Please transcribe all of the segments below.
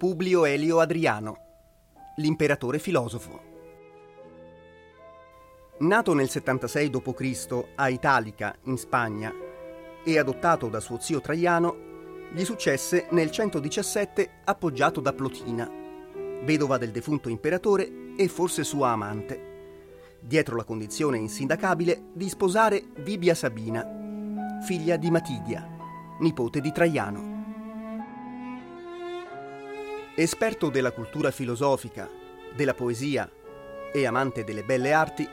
Publio Elio Adriano, l'imperatore filosofo. Nato nel 76 d.C. a Italica, in Spagna, e adottato da suo zio Traiano, gli successe nel 117 appoggiato da Plotina, vedova del defunto imperatore e forse sua amante, dietro la condizione insindacabile di sposare Vibia Sabina, figlia di Matidia, nipote di Traiano. Esperto della cultura filosofica, della poesia e amante delle belle arti,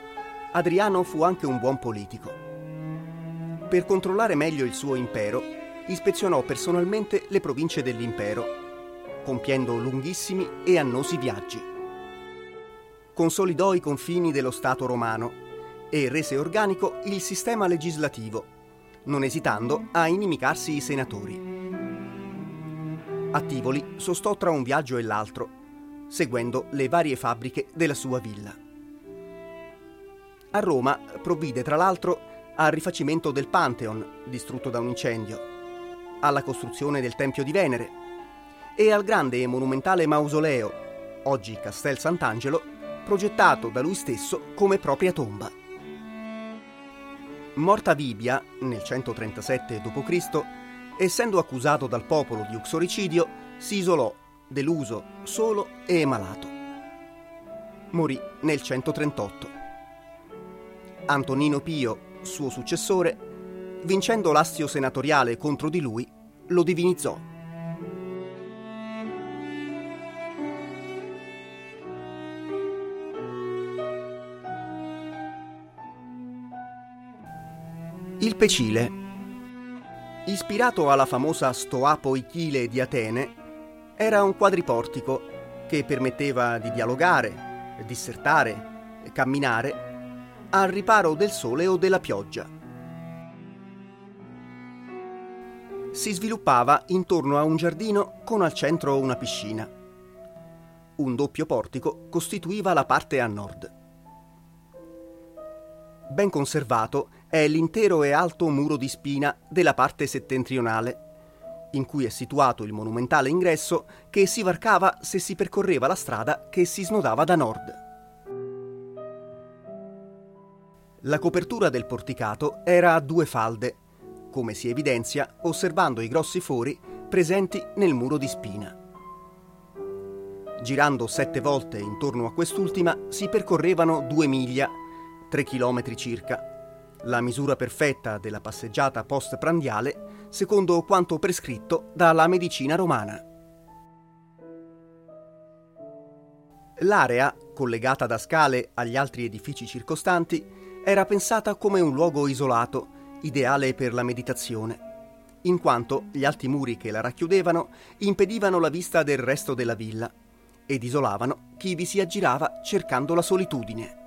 Adriano fu anche un buon politico. Per controllare meglio il suo impero, ispezionò personalmente le province dell'impero, compiendo lunghissimi e annosi viaggi. Consolidò i confini dello Stato romano e rese organico il sistema legislativo, non esitando a inimicarsi i senatori. A Tivoli sostò tra un viaggio e l'altro, seguendo le varie fabbriche della sua villa. A Roma provvide tra l'altro al rifacimento del Pantheon, distrutto da un incendio, alla costruzione del Tempio di Venere e al grande e monumentale mausoleo, oggi Castel Sant'Angelo, progettato da lui stesso come propria tomba. Morta Vibia nel 137 d.C., essendo accusato dal popolo di uxoricidio, si isolò, deluso, solo e malato. Morì nel 138. Antonino Pio, suo successore, vincendo l'astio senatoriale contro di lui, lo divinizzò. Il Pecile Ispirato alla famosa Stoa Poichile di Atene, era un quadriportico che permetteva di dialogare, dissertare, camminare al riparo del sole o della pioggia. Si sviluppava intorno a un giardino con al centro una piscina. Un doppio portico costituiva la parte a nord. Ben conservato è l'intero e alto muro di spina della parte settentrionale, in cui è situato il monumentale ingresso che si varcava se si percorreva la strada che si snodava da nord. La copertura del porticato era a due falde, come si evidenzia osservando i grossi fori presenti nel muro di spina. Girando sette volte intorno a quest'ultima si percorrevano due miglia, tre chilometri circa, la misura perfetta della passeggiata postprandiale secondo quanto prescritto dalla medicina romana. L'area, collegata da scale agli altri edifici circostanti, era pensata come un luogo isolato, ideale per la meditazione, in quanto gli alti muri che la racchiudevano impedivano la vista del resto della villa ed isolavano chi vi si aggirava cercando la solitudine.